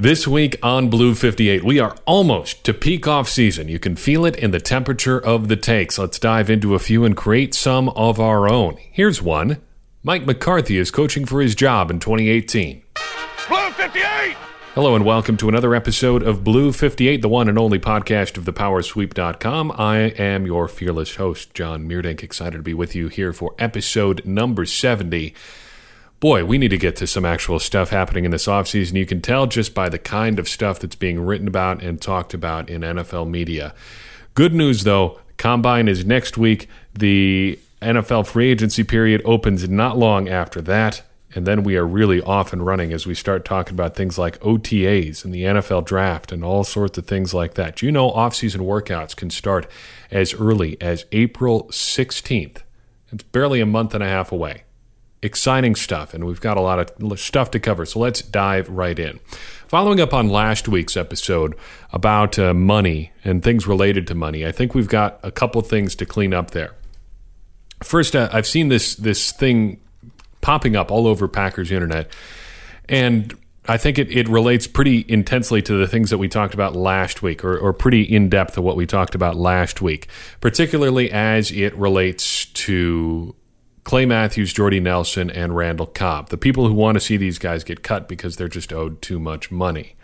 This week on Blue 58, we are almost to peak off season. You can feel it in the temperature of the takes. Let's dive into a few and create some of our own. Here's one Mike McCarthy is coaching for his job in 2018. Blue 58! Hello and welcome to another episode of Blue 58, the one and only podcast of thepowersweep.com. I am your fearless host, Jon Meerdink. Excited to be with you here for episode number 70 boy, we need to get to some actual stuff happening in this offseason. You can tell just by the kind of stuff that's being written about and talked about in NFL media. Good news, though, Combine is next week. The NFL free agency period opens not long after that. And then we are really off and running as we start talking about things like OTAs and the NFL draft and all sorts of things like that. You know, offseason workouts can start as early as April 16th. It's barely a month and a half away exciting stuff, and we've got a lot of stuff to cover. So let's dive right in. Following up on last week's episode about uh, money and things related to money, I think we've got a couple things to clean up there. First, uh, I've seen this this thing popping up all over Packers internet, and I think it, it relates pretty intensely to the things that we talked about last week, or, or pretty in depth of what we talked about last week, particularly as it relates to Clay Matthews, Jordy Nelson, and Randall Cobb. The people who want to see these guys get cut because they're just owed too much money.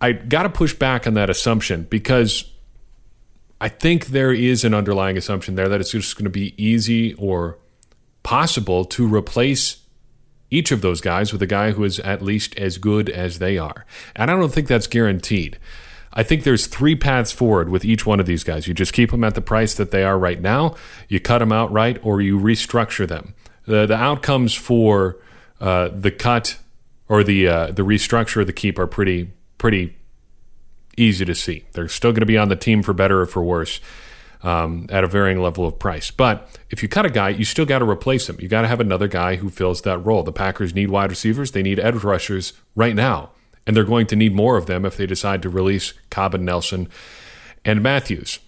I got to push back on that assumption because I think there is an underlying assumption there that it's just going to be easy or possible to replace each of those guys with a guy who is at least as good as they are. And I don't think that's guaranteed. I think there's three paths forward with each one of these guys. You just keep them at the price that they are right now, you cut them outright, or you restructure them. The, the outcomes for uh, the cut or the uh, the restructure of the keep are pretty pretty easy to see. They're still going to be on the team for better or for worse. Um, at a varying level of price. But if you cut a guy, you still got to replace him. You got to have another guy who fills that role. The Packers need wide receivers. They need edge rushers right now and they're going to need more of them if they decide to release Cobb and Nelson and Matthews.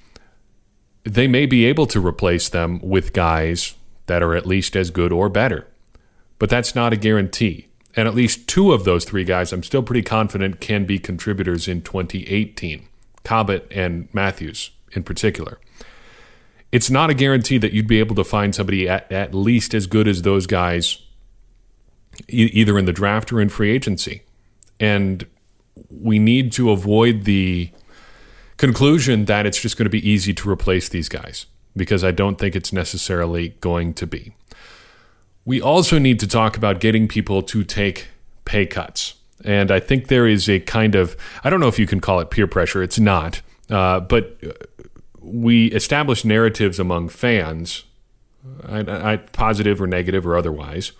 They may be able to replace them with guys that are at least as good or better, but that's not a guarantee. And at least two of those three guys, I'm still pretty confident, can be contributors in 2018. Cobbett and Matthews in particular. It's not a guarantee that you'd be able to find somebody at, at least as good as those guys, e- either in the draft or in free agency. And we need to avoid the conclusion that it's just going to be easy to replace these guys because I don't think it's necessarily going to be. We also need to talk about getting people to take pay cuts. And I think there is a kind of, I don't know if you can call it peer pressure, it's not, uh, but we establish narratives among fans, I, I, positive or negative or otherwise,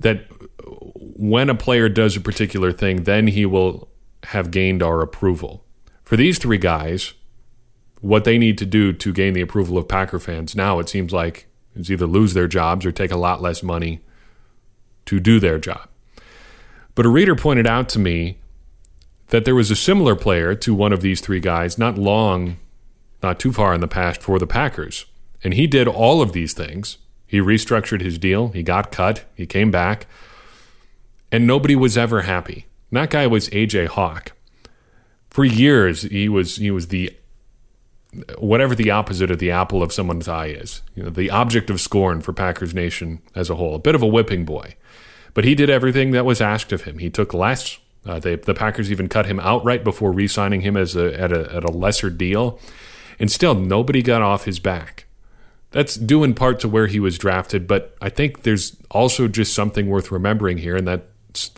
that when a player does a particular thing, then he will have gained our approval. For these three guys, what they need to do to gain the approval of Packer fans now, it seems like, is either lose their jobs or take a lot less money to do their job. But a reader pointed out to me that there was a similar player to one of these three guys not long, not too far in the past for the Packers. And he did all of these things. He restructured his deal, he got cut, he came back and nobody was ever happy. And that guy was AJ Hawk. For years, he was he was the whatever the opposite of the apple of someone's eye is. You know, the object of scorn for Packers Nation as a whole. A bit of a whipping boy, but he did everything that was asked of him. He took less. Uh, they, the Packers even cut him outright before re-signing him as a, at a at a lesser deal, and still nobody got off his back. That's due in part to where he was drafted, but I think there's also just something worth remembering here, and that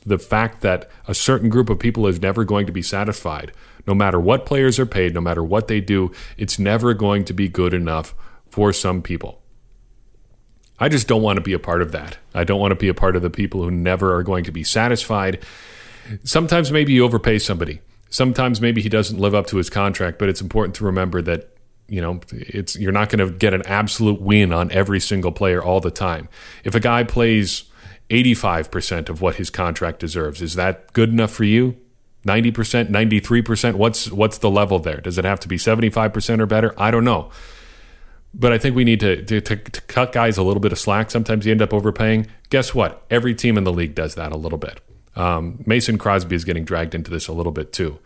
the fact that a certain group of people is never going to be satisfied. No matter what players are paid, no matter what they do, it's never going to be good enough for some people. I just don't want to be a part of that. I don't want to be a part of the people who never are going to be satisfied. Sometimes maybe you overpay somebody. Sometimes maybe he doesn't live up to his contract, but it's important to remember that you know it's you're not going to get an absolute win on every single player all the time. If a guy plays 85% of what his contract deserves. Is that good enough for you? 90%, 93%? What's what's the level there? Does it have to be 75% or better? I don't know. But I think we need to, to, to, to cut guys a little bit of slack. Sometimes you end up overpaying. Guess what? Every team in the league does that a little bit. Um, Mason Crosby is getting dragged into this a little bit too.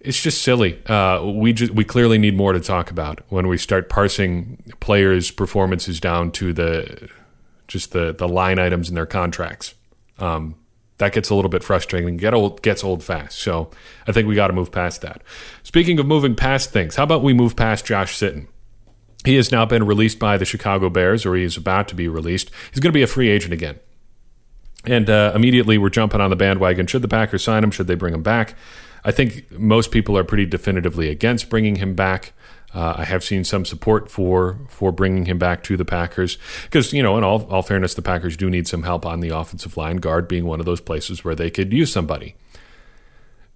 It's just silly. Uh, we we clearly need more to talk about when we start parsing players' performances down to the just the the line items in their contracts. Um, that gets a little bit frustrating. Get old gets old fast. So I think we got to move past that. Speaking of moving past things, how about we move past Josh Sitton? He has now been released by the Chicago Bears, or he is about to be released. He's going to be a free agent again. And uh, immediately we're jumping on the bandwagon. Should the Packers sign him? Should they bring him back? I think most people are pretty definitively against bringing him back. Uh, I have seen some support for for bringing him back to the Packers because you know, in all all fairness, the Packers do need some help on the offensive line, guard being one of those places where they could use somebody.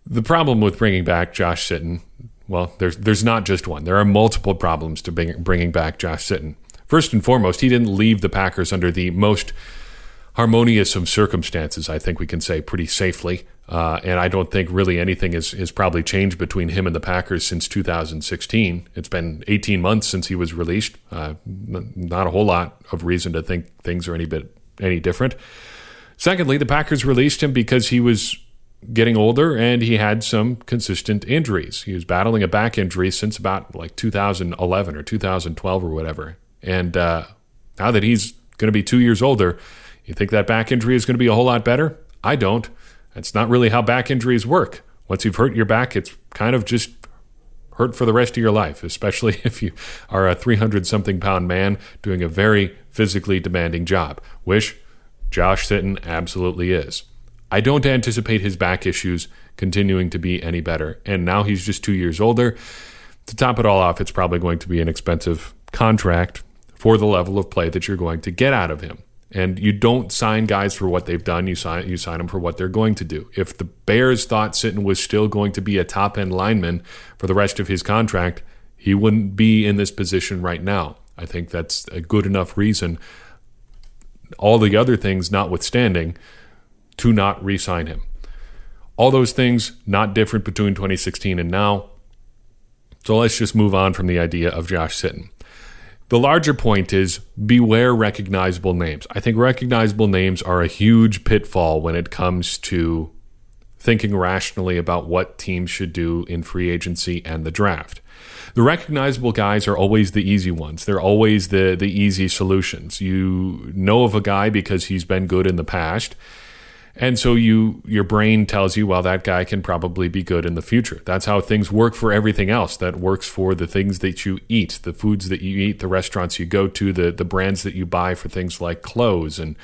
The problem with bringing back Josh Sitton, well, there's there's not just one. There are multiple problems to bring, bringing back Josh Sitton. First and foremost, he didn't leave the Packers under the most harmonious of circumstances. I think we can say pretty safely. Uh, and I don't think really anything has, has probably changed between him and the Packers since 2016. It's been 18 months since he was released. Uh, not a whole lot of reason to think things are any bit any different. Secondly, the Packers released him because he was getting older and he had some consistent injuries. He was battling a back injury since about like 2011 or 2012 or whatever. And uh, now that he's going to be two years older, you think that back injury is going to be a whole lot better? I don't. That's not really how back injuries work. Once you've hurt your back, it's kind of just hurt for the rest of your life, especially if you are a 300 something pound man doing a very physically demanding job, which Josh Sitton absolutely is. I don't anticipate his back issues continuing to be any better. And now he's just two years older. To top it all off, it's probably going to be an expensive contract for the level of play that you're going to get out of him. And you don't sign guys for what they've done. You sign you sign them for what they're going to do. If the Bears thought Sitton was still going to be a top end lineman for the rest of his contract, he wouldn't be in this position right now. I think that's a good enough reason. All the other things notwithstanding, to not re-sign him. All those things not different between 2016 and now. So let's just move on from the idea of Josh Sitton. The larger point is beware recognizable names. I think recognizable names are a huge pitfall when it comes to thinking rationally about what teams should do in free agency and the draft. The recognizable guys are always the easy ones. They're always the the easy solutions. You know of a guy because he's been good in the past and so you your brain tells you, well, that guy can probably be good in the future. That's how things work for everything else. That works for the things that you eat, the foods that you eat, the restaurants you go to, the the brands that you buy for things like clothes and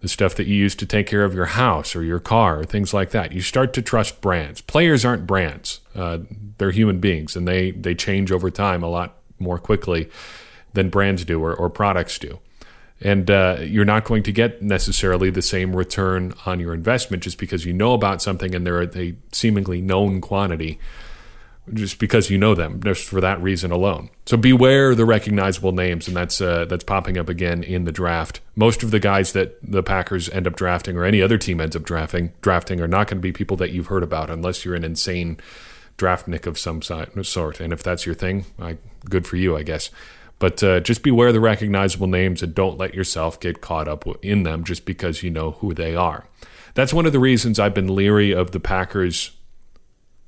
the stuff that you use to take care of your house or your car, or things like that. You start to trust brands. Players aren't brands; uh, they're human beings, and they they change over time a lot more quickly than brands do or, or products do and uh, you're not going to get necessarily the same return on your investment just because you know about something and they're a seemingly known quantity just because you know them just for that reason alone. So beware the recognizable names and that's uh, that's popping up again in the draft. Most of the guys that the packers end up drafting or any other team ends up drafting drafting are not going to be people that you've heard about unless you're an insane draftnik of some sort. And if that's your thing I, good for you i guess but uh, just beware the recognizable names and don't let yourself get caught up in them just because you know who they are. That's one of the reasons I've been leery of the Packers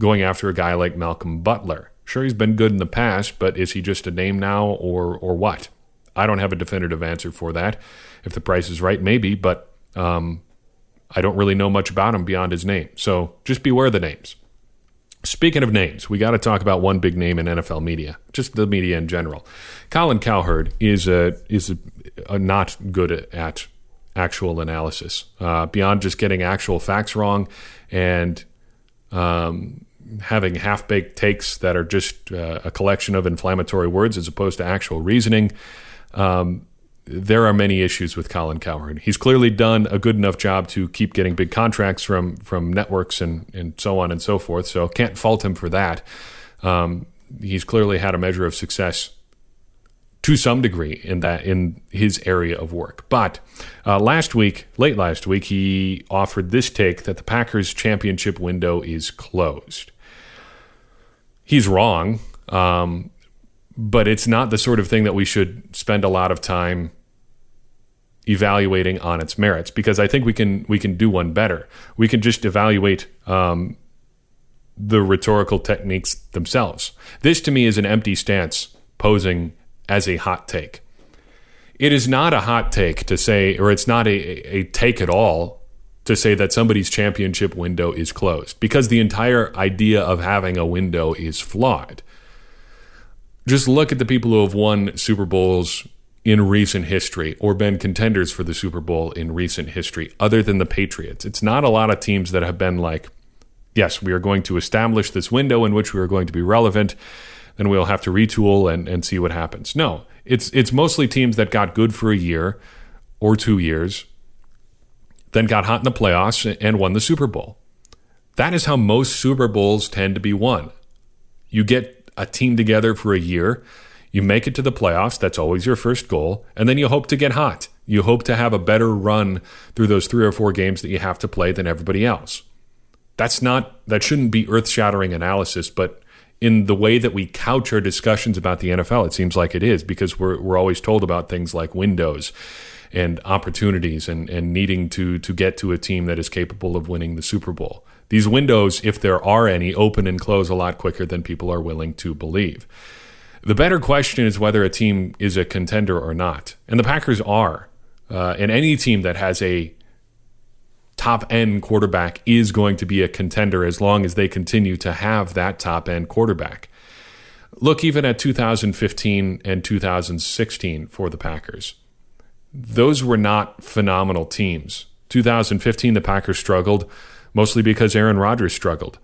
going after a guy like Malcolm Butler. Sure, he's been good in the past, but is he just a name now or or what? I don't have a definitive answer for that. If the price is right, maybe, but um, I don't really know much about him beyond his name. So just beware the names. Speaking of names, we got to talk about one big name in NFL media, just the media in general. Colin Cowherd is a is a, a not good at actual analysis. Uh, beyond just getting actual facts wrong and um, having half baked takes that are just uh, a collection of inflammatory words as opposed to actual reasoning. Um, there are many issues with Colin Cowherd. He's clearly done a good enough job to keep getting big contracts from from networks and and so on and so forth. So can't fault him for that. Um, he's clearly had a measure of success to some degree in that in his area of work. But uh, last week, late last week, he offered this take that the Packers' championship window is closed. He's wrong. Um, but it's not the sort of thing that we should spend a lot of time evaluating on its merits because I think we can we can do one better. We can just evaluate um, the rhetorical techniques themselves. This to me is an empty stance posing as a hot take. It is not a hot take to say, or it's not a, a take at all to say that somebody's championship window is closed because the entire idea of having a window is flawed. Just look at the people who have won Super Bowls in recent history or been contenders for the Super Bowl in recent history, other than the Patriots. It's not a lot of teams that have been like, yes, we are going to establish this window in which we are going to be relevant, then we'll have to retool and, and see what happens. No, it's it's mostly teams that got good for a year or two years, then got hot in the playoffs and won the Super Bowl. That is how most Super Bowls tend to be won. You get a team together for a year, you make it to the playoffs, that's always your first goal, and then you hope to get hot. You hope to have a better run through those three or four games that you have to play than everybody else. That's not that shouldn't be earth-shattering analysis, but in the way that we couch our discussions about the NFL, it seems like it is because we're we're always told about things like windows and opportunities and, and needing to to get to a team that is capable of winning the Super Bowl. These windows, if there are any, open and close a lot quicker than people are willing to believe. The better question is whether a team is a contender or not. And the Packers are. Uh, and any team that has a top end quarterback is going to be a contender as long as they continue to have that top end quarterback. Look even at 2015 and 2016 for the Packers. Those were not phenomenal teams. 2015, the Packers struggled, mostly because Aaron Rodgers struggled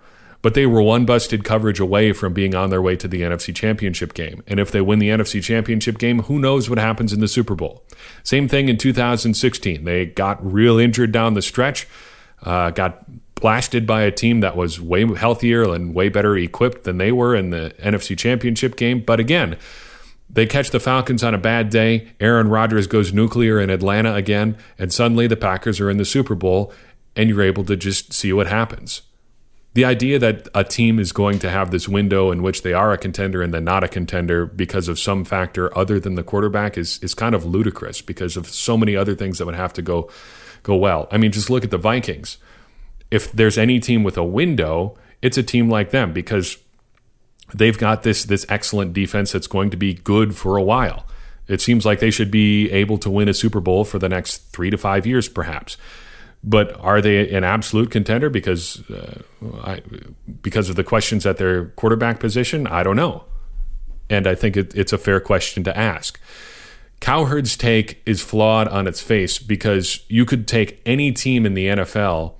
but they were one busted coverage away from being on their way to the NFC Championship game. And if they win the NFC Championship game, who knows what happens in the Super Bowl? Same thing in 2016. They got real injured down the stretch, uh, got blasted by a team that was way healthier and way better equipped than they were in the NFC Championship game. But again, they catch the Falcons on a bad day. Aaron Rodgers goes nuclear in Atlanta again, and suddenly the Packers are in the Super Bowl, and you're able to just see what happens the idea that a team is going to have this window in which they are a contender and then not a contender because of some factor other than the quarterback is is kind of ludicrous because of so many other things that would have to go go well. I mean, just look at the Vikings. If there's any team with a window, it's a team like them because they've got this this excellent defense that's going to be good for a while. It seems like they should be able to win a Super Bowl for the next 3 to 5 years perhaps. But are they an absolute contender because uh, I, because of the questions at their quarterback position? I don't know, and I think it, it's a fair question to ask. Cowherd's take is flawed on its face because you could take any team in the NFL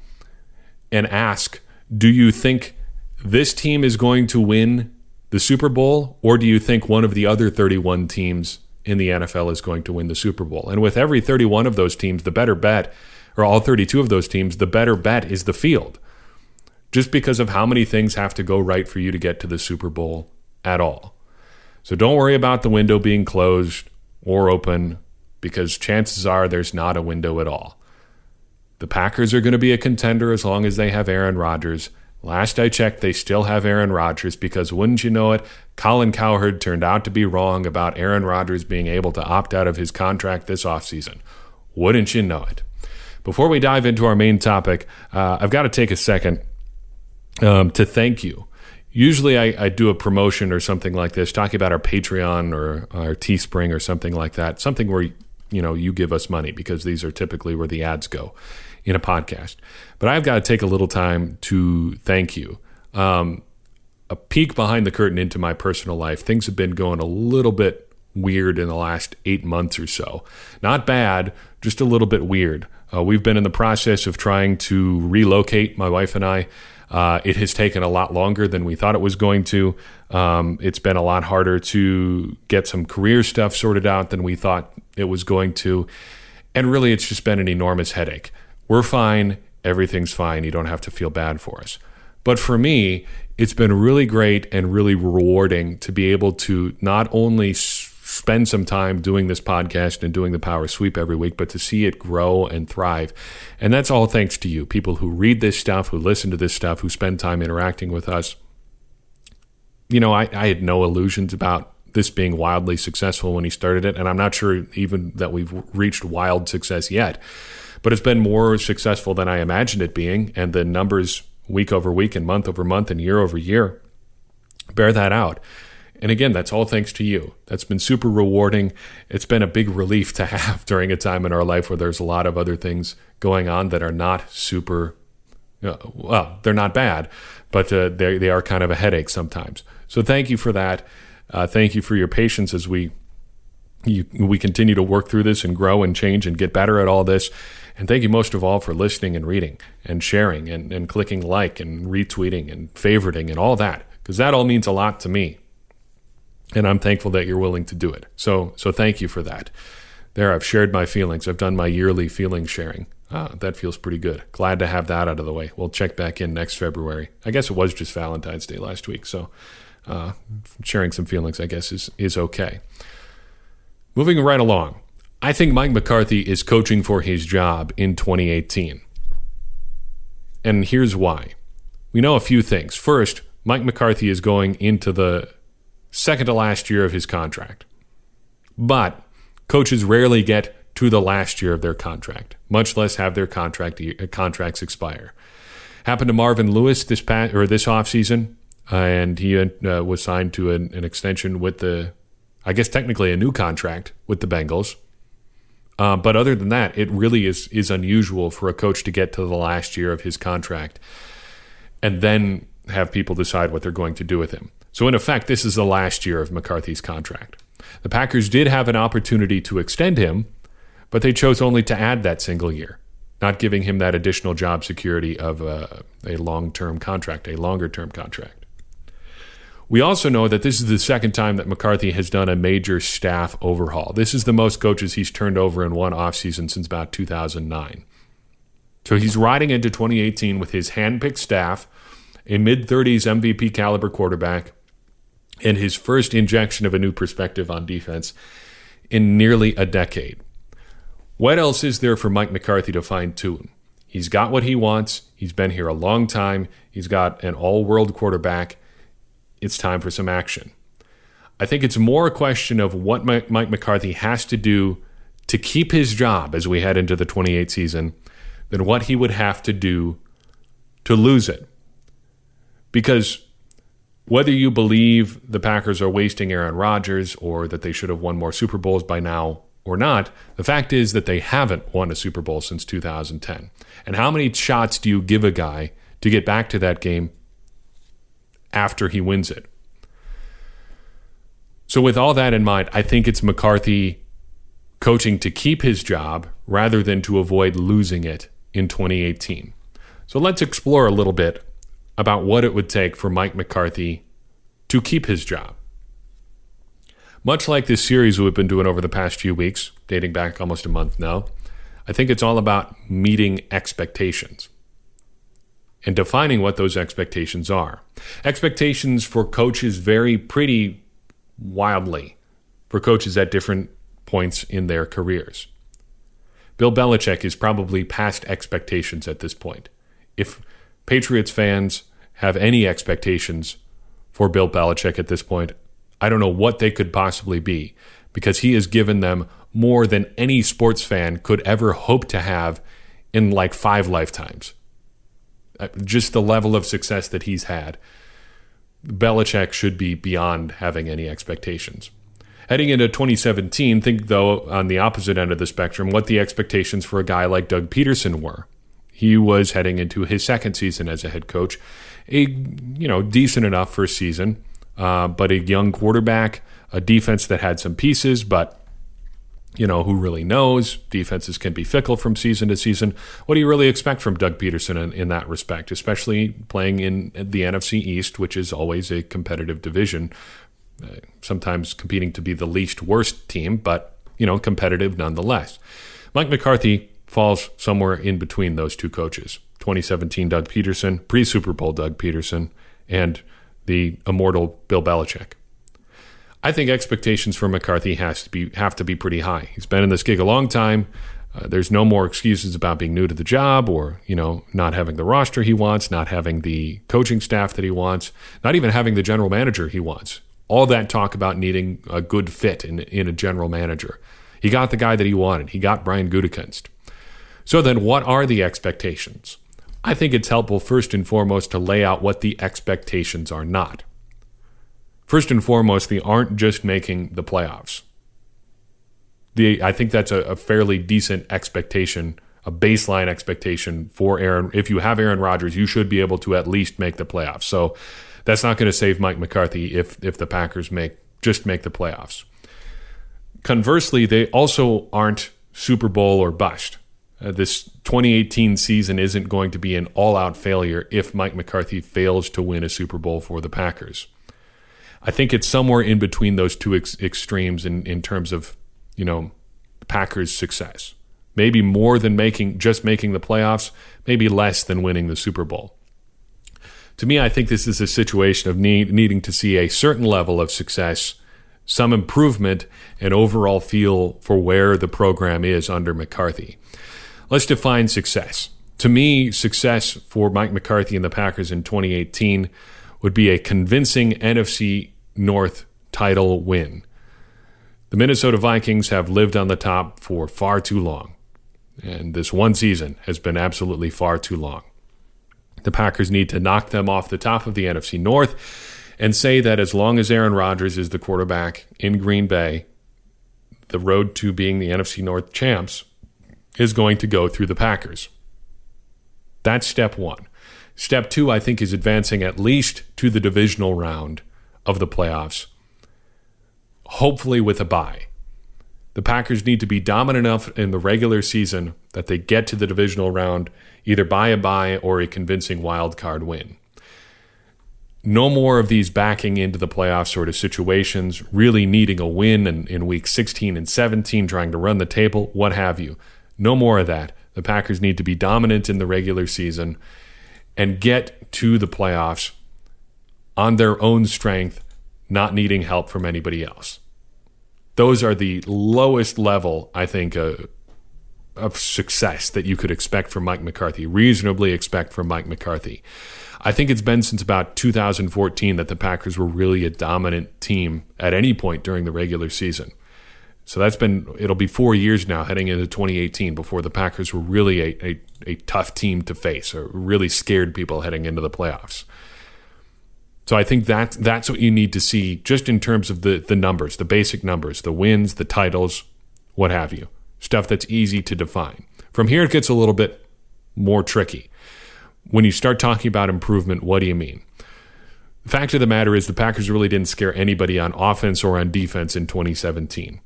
and ask, "Do you think this team is going to win the Super Bowl, or do you think one of the other 31 teams in the NFL is going to win the Super Bowl?" And with every 31 of those teams, the better bet or all 32 of those teams, the better bet is the field. Just because of how many things have to go right for you to get to the Super Bowl at all. So don't worry about the window being closed or open because chances are there's not a window at all. The Packers are going to be a contender as long as they have Aaron Rodgers. Last I checked, they still have Aaron Rodgers because wouldn't you know it, Colin Cowherd turned out to be wrong about Aaron Rodgers being able to opt out of his contract this offseason. Wouldn't you know it? Before we dive into our main topic, uh, I've got to take a second um, to thank you. Usually, I, I, do a promotion or something like this, talking about our Patreon or our Teespring or something like that, something where you know you give us money because these are typically where the ads go in a podcast. But I've got to take a little time to thank you. Um, a peek behind the curtain into my personal life. Things have been going a little bit weird in the last eight months or so. Not bad, just a little bit weird. Uh, we've been in the process of trying to relocate, my wife and I. Uh, it has taken a lot longer than we thought it was going to. Um, it's been a lot harder to get some career stuff sorted out than we thought it was going to. And really, it's just been an enormous headache. We're fine. Everything's fine. You don't have to feel bad for us. But for me, it's been really great and really rewarding to be able to not only spend some time doing this podcast and doing the power sweep every week, but to see it grow and thrive. And that's all thanks to you, people who read this stuff, who listen to this stuff, who spend time interacting with us. You know, I, I had no illusions about this being wildly successful when he started it, and I'm not sure even that we've reached wild success yet. But it's been more successful than I imagined it being, and the numbers week over week and month over month and year over year bear that out. And again, that's all thanks to you. That's been super rewarding. It's been a big relief to have during a time in our life where there's a lot of other things going on that are not super, uh, well, they're not bad, but uh, they, they are kind of a headache sometimes. So thank you for that. Uh, thank you for your patience as we you, we continue to work through this and grow and change and get better at all this. And thank you most of all for listening and reading and sharing and, and clicking like and retweeting and favoriting and all that, because that all means a lot to me and I'm thankful that you're willing to do it. So so thank you for that. There, I've shared my feelings. I've done my yearly feeling sharing. Ah, that feels pretty good. Glad to have that out of the way. We'll check back in next February. I guess it was just Valentine's Day last week, so uh, sharing some feelings, I guess, is is okay. Moving right along, I think Mike McCarthy is coaching for his job in 2018, and here's why. We know a few things. First, Mike McCarthy is going into the second to last year of his contract. But coaches rarely get to the last year of their contract, much less have their contract uh, contracts expire. Happened to Marvin Lewis this past or this offseason, and he uh, was signed to an, an, extension with the, I guess technically a new contract with the Bengals. Uh, but other than that, it really is is unusual for a coach to get to the last year of his contract, and then have people decide what they're going to do with him. So, in effect, this is the last year of McCarthy's contract. The Packers did have an opportunity to extend him, but they chose only to add that single year, not giving him that additional job security of uh, a, a long term contract, a longer term contract. We also know that this is the second time that McCarthy has done a major staff overhaul. This is the most coaches he's turned over in one offseason since about 2009. So he's riding into 2018 with his handpicked staff, a mid 30s MVP caliber quarterback, and his first injection of a new perspective on defense in nearly a decade. What else is there for Mike McCarthy to fine tune? He's got what he wants. He's been here a long time. He's got an all world quarterback. It's time for some action. I think it's more a question of what Mike McCarthy has to do to keep his job as we head into the 28 season than what he would have to do to lose it. Because whether you believe the Packers are wasting Aaron Rodgers or that they should have won more Super Bowls by now or not, the fact is that they haven't won a Super Bowl since 2010. And how many shots do you give a guy to get back to that game after he wins it? So, with all that in mind, I think it's McCarthy coaching to keep his job rather than to avoid losing it in 2018. So, let's explore a little bit about what it would take for Mike McCarthy to keep his job. Much like this series we've been doing over the past few weeks, dating back almost a month now, I think it's all about meeting expectations and defining what those expectations are. Expectations for coaches vary pretty wildly for coaches at different points in their careers. Bill Belichick is probably past expectations at this point. If Patriots fans have any expectations for Bill Belichick at this point, I don't know what they could possibly be because he has given them more than any sports fan could ever hope to have in like five lifetimes. Uh, just the level of success that he's had. Belichick should be beyond having any expectations. Heading into 2017, think though on the opposite end of the spectrum what the expectations for a guy like Doug Pederson were. He was heading into his second season as a head coach, a you know decent enough first season, uh, but a young quarterback, a defense that had some pieces, but you know who really knows? Defenses can be fickle from season to season. What do you really expect from Doug Pederson in, in that respect, especially playing in the NFC East, which is always a competitive division? Uh, sometimes competing to be the least worst team, but you know competitive nonetheless. Mike McCarthy falls somewhere in between those two coaches 2017 Doug Pederson, pre Super Bowl Doug Pederson, and the immortal Bill Belichick. I think expectations for McCarthy has to be have to be pretty high. He's been in this gig a long time. Uh, there's no more excuses about being new to the job or, you know, not having the roster he wants, not having the coaching staff that he wants, not even having the general manager he wants. All that talk about needing a good fit in, in a general manager. He got the guy that he wanted. He got Brian Gutekunst. So then, what are the expectations? I think it's helpful first and foremost to lay out what the expectations are not. First and foremost, they aren't just making the playoffs. The, I think that's a, a fairly decent expectation, a baseline expectation for Aaron. If you have Aaron Rodgers, you should be able to at least make the playoffs. So that's not going to save Mike McCarthy if if the Packers make just make the playoffs. Conversely, they also aren't Super Bowl or bust. Uh, this 2018 season isn't going to be an all out failure if Mike McCarthy fails to win a Super Bowl for the Packers. I think it's somewhere in between those two ex- extremes in, in terms of, you know, Packers' success. Maybe more than making just making the playoffs, maybe less than winning the Super Bowl. To me, I think this is a situation of need, needing to see a certain level of success some improvement and overall feel for where the program is under McCarthy. Let's define success. To me, success for Mike McCarthy and the Packers in 2018 would be a convincing NFC North title win. The Minnesota Vikings have lived on the top for far too long, and this one season has been absolutely far too long. The Packers need to knock them off the top of the NFC North and say that as long as Aaron Rodgers is the quarterback in Green Bay, the road to being the NFC North champs is going to go through the Packers. That's step one. Step two, I think, is advancing at least to the divisional round of the playoffs, hopefully with a bye. The Packers need to be dominant enough in the regular season that they get to the divisional round either by a bye or a convincing wild card win no more of these backing into the playoff sort of situations, really needing a win in, in week 16 and 17, trying to run the table, what have you. No more of that. The Packers need to be dominant in the regular season and get to the playoffs on their own strength, not needing help from anybody else. Those are the lowest level, I think, uh, of success that you could expect from Mike McCarthy, reasonably expect from Mike McCarthy. I think it's been since about 2014 that the Packers were really a dominant team at any point during the regular season. So that's been, it'll be four years now heading into 2018 before the Packers were really a, a, a tough team to face or really scared people heading into the playoffs. So I think that that's what you need to see just in terms of the, the numbers, the basic numbers, the wins, the titles, what have you. Stuff that's easy to define. From here, it gets a little bit more tricky when you start talking about improvement, what do you mean? The fact of the matter is, the Packers really didn't scare anybody on offense or on defense in 2017.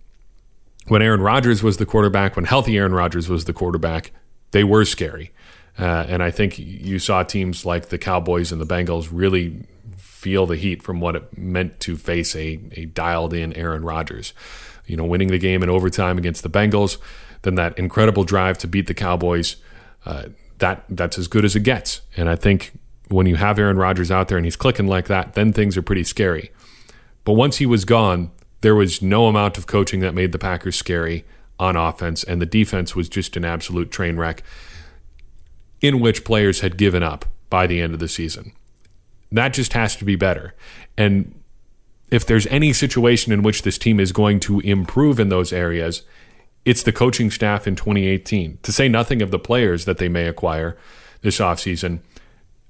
When Aaron Rodgers was the quarterback, when healthy Aaron Rodgers was the quarterback, they were scary. Uh, and I think you saw teams like the Cowboys and the Bengals really feel the heat from what it meant to face a, a dialed in Aaron Rodgers. You know, winning the game in overtime against the Bengals, then that incredible drive to beat the Cowboys. Uh, that that's as good as it gets. And I think when you have Aaron Rodgers out there and he's clicking like that, then things are pretty scary. But once he was gone, there was no amount of coaching that made the Packers scary on offense, and the defense was just an absolute train wreck in which players had given up by the end of the season. That just has to be better. And if there's any situation in which this team is going to improve in those areas, it's the coaching staff in 2018, to say nothing of the players that they may acquire this offseason.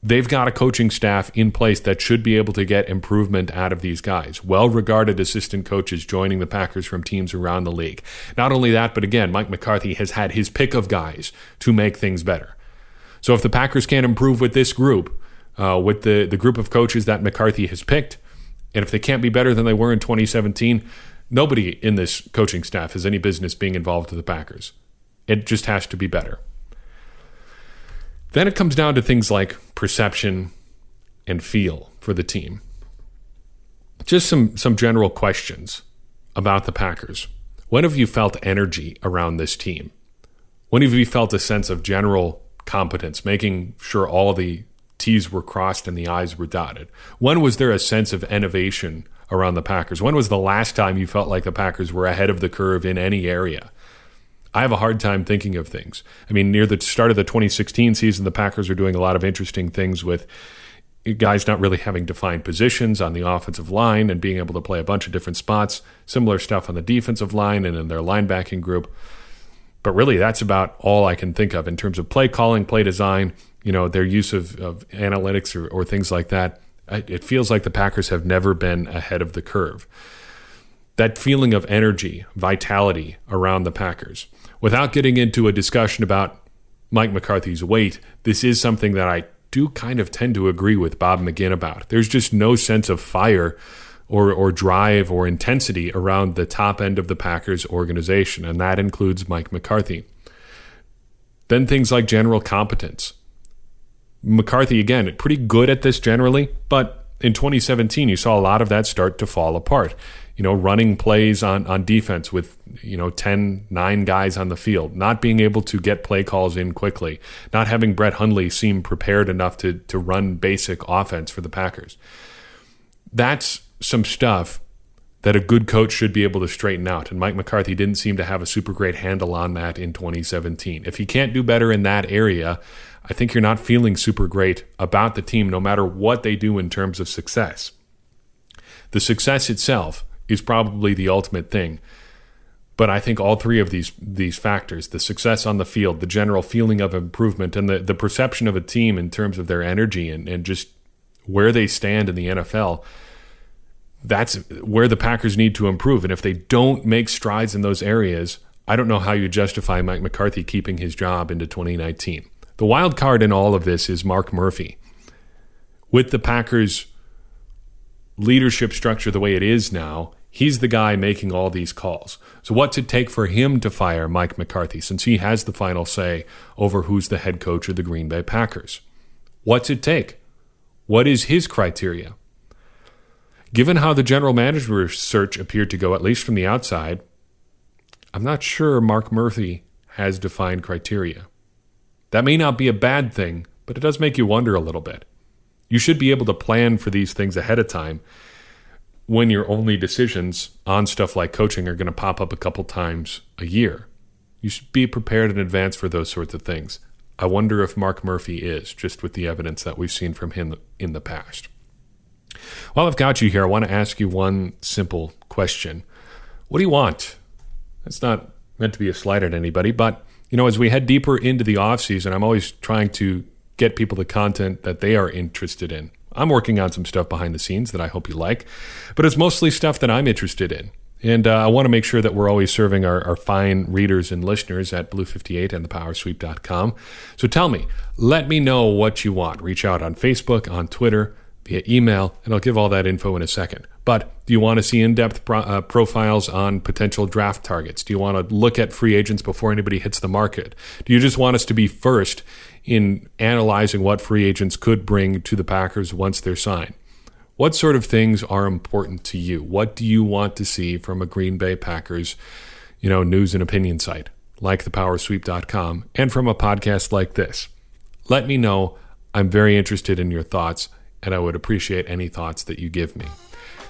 They've got a coaching staff in place that should be able to get improvement out of these guys. Well regarded assistant coaches joining the Packers from teams around the league. Not only that, but again, Mike McCarthy has had his pick of guys to make things better. So if the Packers can't improve with this group, uh, with the, the group of coaches that McCarthy has picked, and if they can't be better than they were in 2017, Nobody in this coaching staff has any business being involved with the Packers. It just has to be better. Then it comes down to things like perception and feel for the team. Just some, some general questions about the Packers. When have you felt energy around this team? When have you felt a sense of general competence, making sure all the T's were crossed and the I's were dotted? When was there a sense of innovation around the Packers? When was the last time you felt like the Packers were ahead of the curve in any area? I have a hard time thinking of things. I mean, near the start of the 2016 season, the Packers are doing a lot of interesting things with guys not really having defined positions on the offensive line and being able to play a bunch of different spots. Similar stuff on the defensive line and in their linebacking group. But really, that's about all I can think of in terms of play calling, play design, you know, their use of, of analytics or, or things like that. It feels like the Packers have never been ahead of the curve. That feeling of energy, vitality around the Packers. Without getting into a discussion about Mike McCarthy's weight, this is something that I do kind of tend to agree with Bob McGinn about. There's just no sense of fire or, or drive or intensity around the top end of the Packers organization, and that includes Mike McCarthy. Then things like general competence. McCarthy, again, pretty good at this generally, but in 2017, you saw a lot of that start to fall apart. You know, running plays on, on defense with, you know, 10, 9 guys on the field, not being able to get play calls in quickly, not having Brett Hundley seem prepared enough to, to run basic offense for the Packers. That's some stuff that a good coach should be able to straighten out. And Mike McCarthy didn't seem to have a super great handle on that in 2017. If he can't do better in that area, I think you're not feeling super great about the team no matter what they do in terms of success. The success itself is probably the ultimate thing. But I think all three of these these factors, the success on the field, the general feeling of improvement, and the, the perception of a team in terms of their energy and, and just where they stand in the NFL, that's where the Packers need to improve. And if they don't make strides in those areas, I don't know how you justify Mike McCarthy keeping his job into 2019. The wild card in all of this is Mark Murphy. With the Packers' leadership structure the way it is now, he's the guy making all these calls. So, what's it take for him to fire Mike McCarthy since he has the final say over who's the head coach of the Green Bay Packers? What's it take? What is his criteria? Given how the general manager search appeared to go, at least from the outside, I'm not sure Mark Murphy has defined criteria. That may not be a bad thing, but it does make you wonder a little bit. You should be able to plan for these things ahead of time when your only decisions on stuff like coaching are going to pop up a couple times a year. You should be prepared in advance for those sorts of things. I wonder if Mark Murphy is, just with the evidence that we've seen from him in the past. While I've got you here, I want to ask you one simple question. What do you want? That's not meant to be a slight at anybody, but you know, as we head deeper into the off season, I'm always trying to get people the content that they are interested in. I'm working on some stuff behind the scenes that I hope you like, but it's mostly stuff that I'm interested in. And uh, I want to make sure that we're always serving our, our fine readers and listeners at Blue58 and thepowersweep.com. So tell me, let me know what you want. Reach out on Facebook, on Twitter, via email, and I'll give all that info in a second. But do you want to see in depth pro- uh, profiles on potential draft targets? Do you want to look at free agents before anybody hits the market? Do you just want us to be first in analyzing what free agents could bring to the Packers once they're signed? What sort of things are important to you? What do you want to see from a Green Bay Packers, you know, news and opinion site like thepowersweep.com and from a podcast like this? Let me know. I'm very interested in your thoughts and I would appreciate any thoughts that you give me.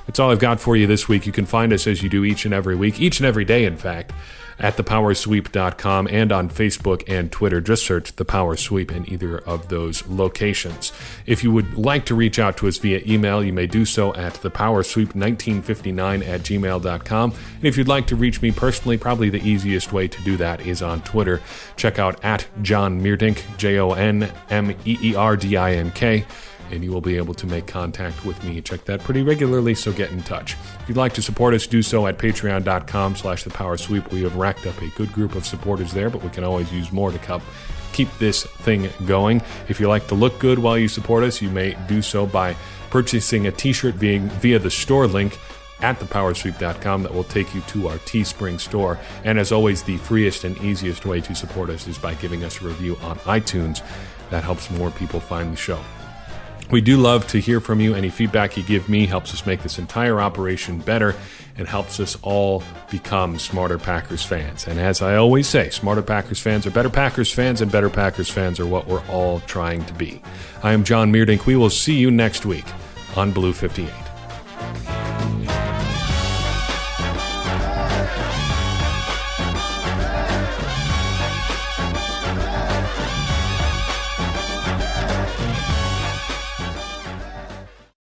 That's all I've got for you this week. You can find us as you do each and every week, each and every day, in fact, at thepowersweep.com and on Facebook and Twitter. Just search The Power Sweep in either of those locations. If you would like to reach out to us via email, you may do so at thepowersweep1959 at gmail.com. And if you'd like to reach me personally, probably the easiest way to do that is on Twitter. Check out at Jon Meerdink, J O N M E E R D I N K and you will be able to make contact with me. Check that pretty regularly, so get in touch. If you'd like to support us, do so at patreon.com slash the. We have racked up a good group of supporters there, but we can always use more to come keep this thing going. If you like to look good while you support us, you may do so by purchasing a t-shirt via, via the store link at thepowersweep.com that will take you to our Teespring store. And as always, the freest and easiest way to support us is by giving us a review on iTunes. That helps more people find the show. We do love to hear from you. Any feedback you give me helps us make this entire operation better and helps us all become smarter Packers fans. And as I always say, smarter Packers fans are better Packers fans, and better Packers fans are what we're all trying to be. I am Jon Meerdink. We will see you next week on Blue 58.